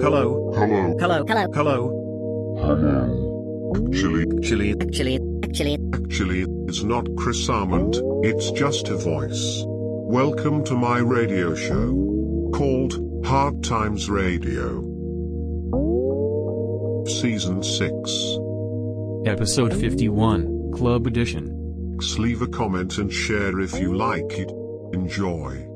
Hello. Hello. Hello. Hello. Hello. Hello. Actually, actually, actually, actually, actually, it's not Chris Armand, it's just a voice. Welcome to my radio show. Called Hard Times Radio. Season 6. Episode 51, Club Edition. Leave a comment and share if you like it. Enjoy.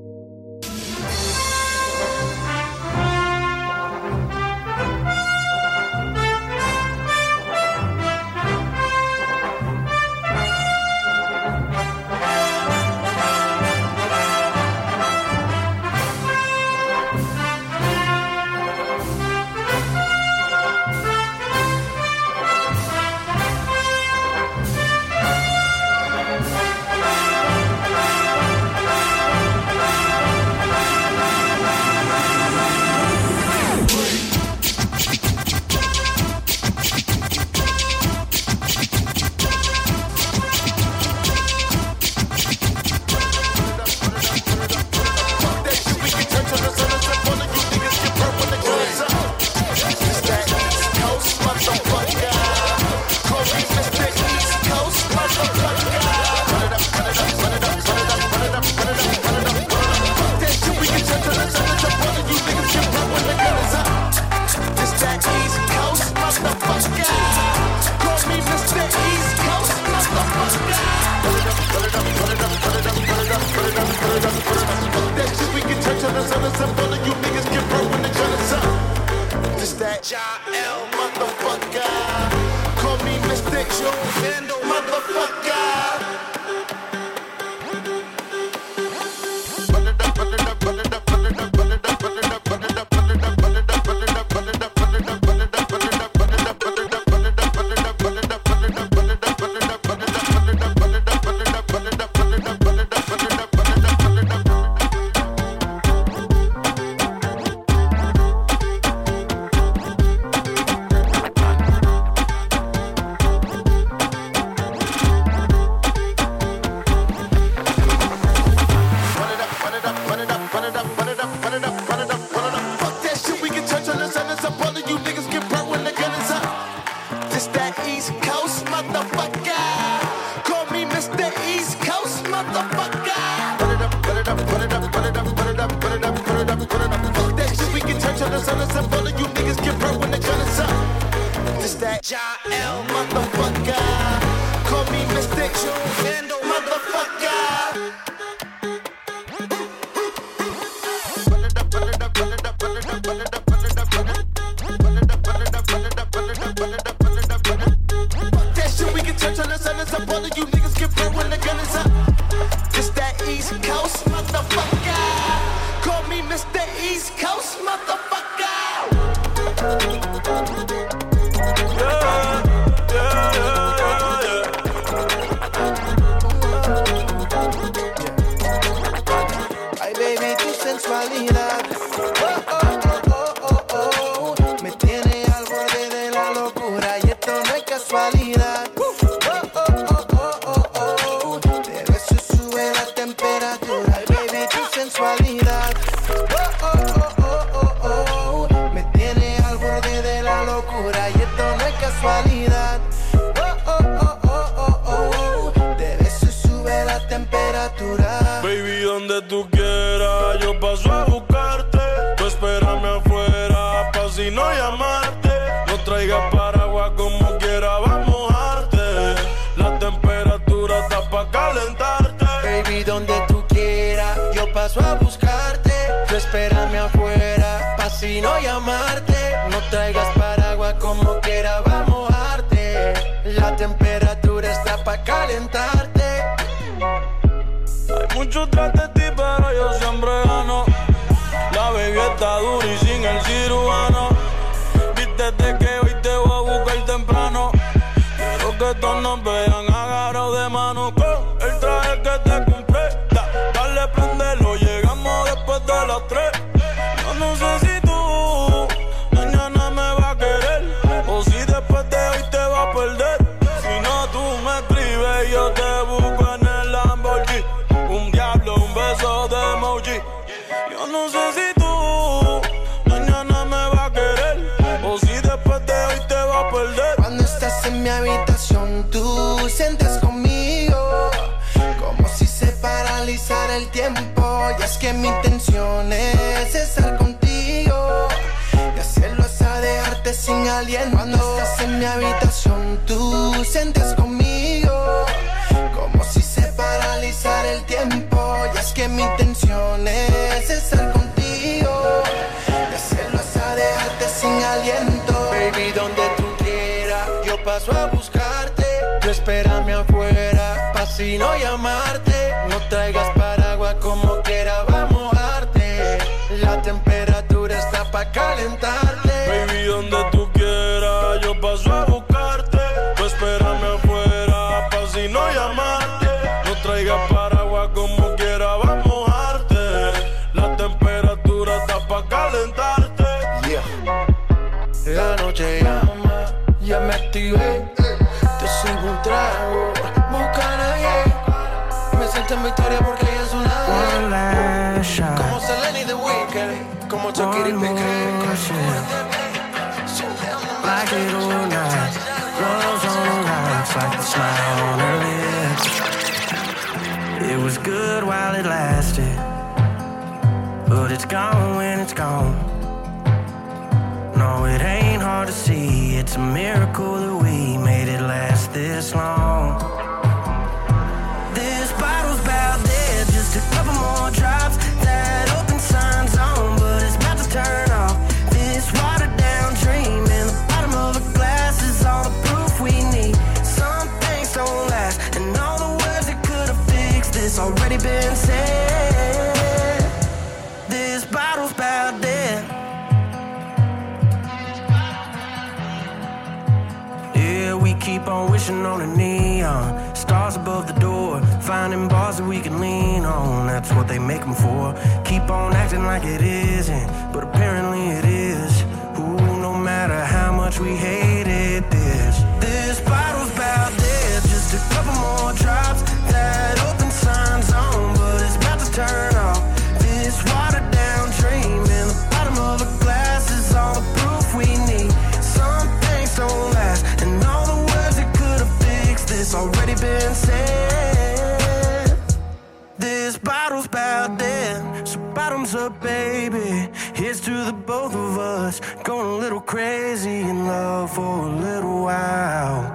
Please come. vino llamarte. No traigas paraguas como quiera, vamos a arte. La temperatura está pa' calentar. mi habitación tú sientes conmigo. Como si se paralizara el tiempo y es que mi intención es decidí no llamarte. No traigas paraguas como quiera, vamos a. La temperatura está pa' calentar. like the smile on her lips. It was good while it lasted, but it's gone when it's gone. No, it ain't hard to see. It's a miracle that we made it last this long. Finding bars that we can lean on, that's what they make them for. Keep on acting like it isn't, but apparently it is. Who? no matter how much we hated this, this bottle's about dead. Just a couple more drops, that open sign's on, but it's about to turn off. This watered down dream in the bottom of a glass is all the proof we need. Some things don't last, and all the words that could have fixed this already been said. the both of us going a little crazy in love for a little while.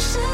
是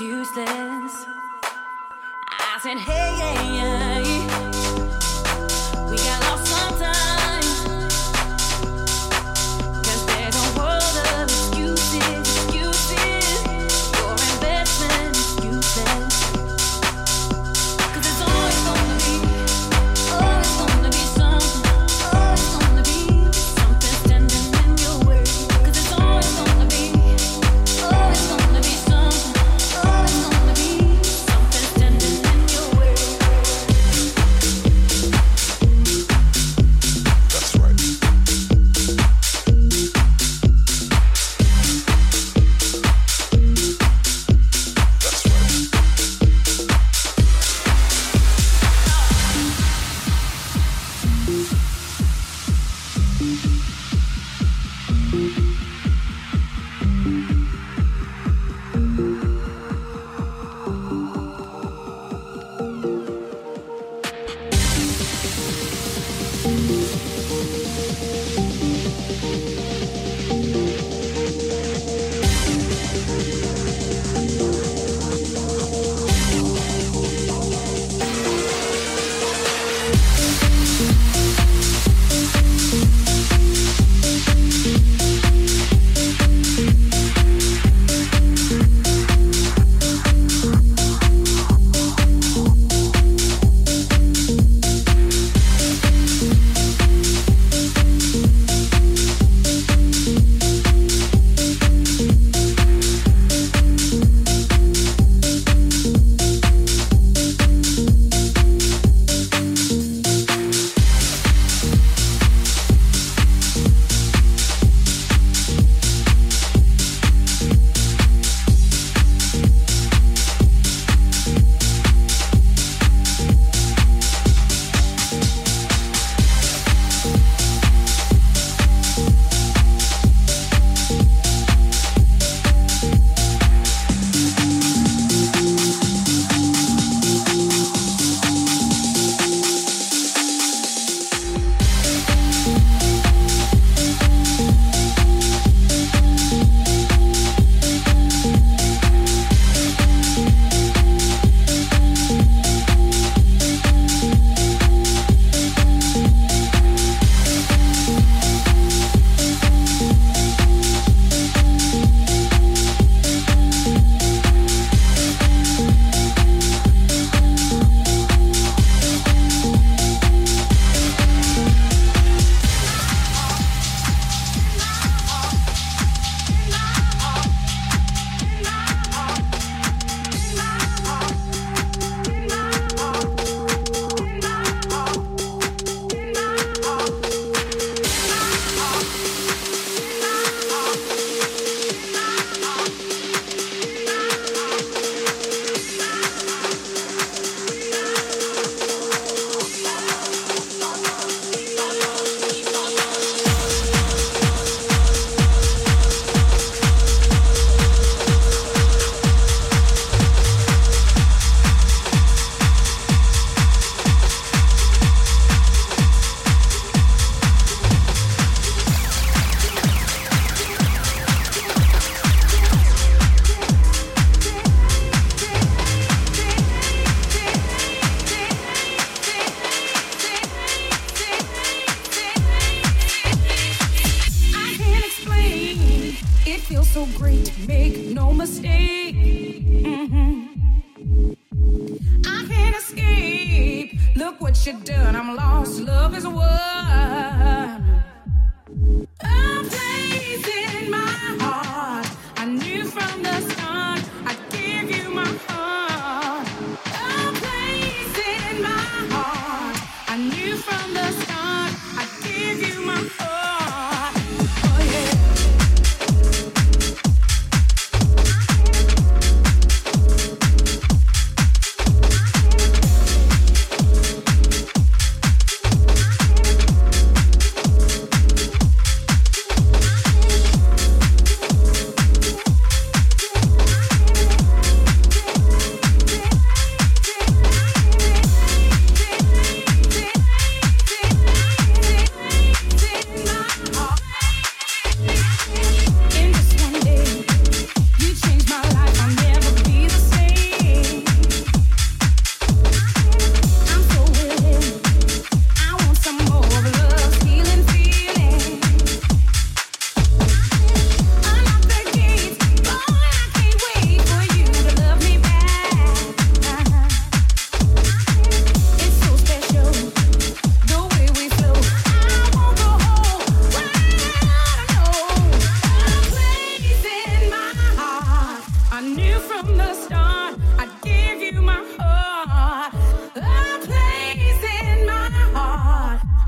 useless. I said, hey, hey, hey.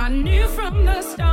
I knew from the start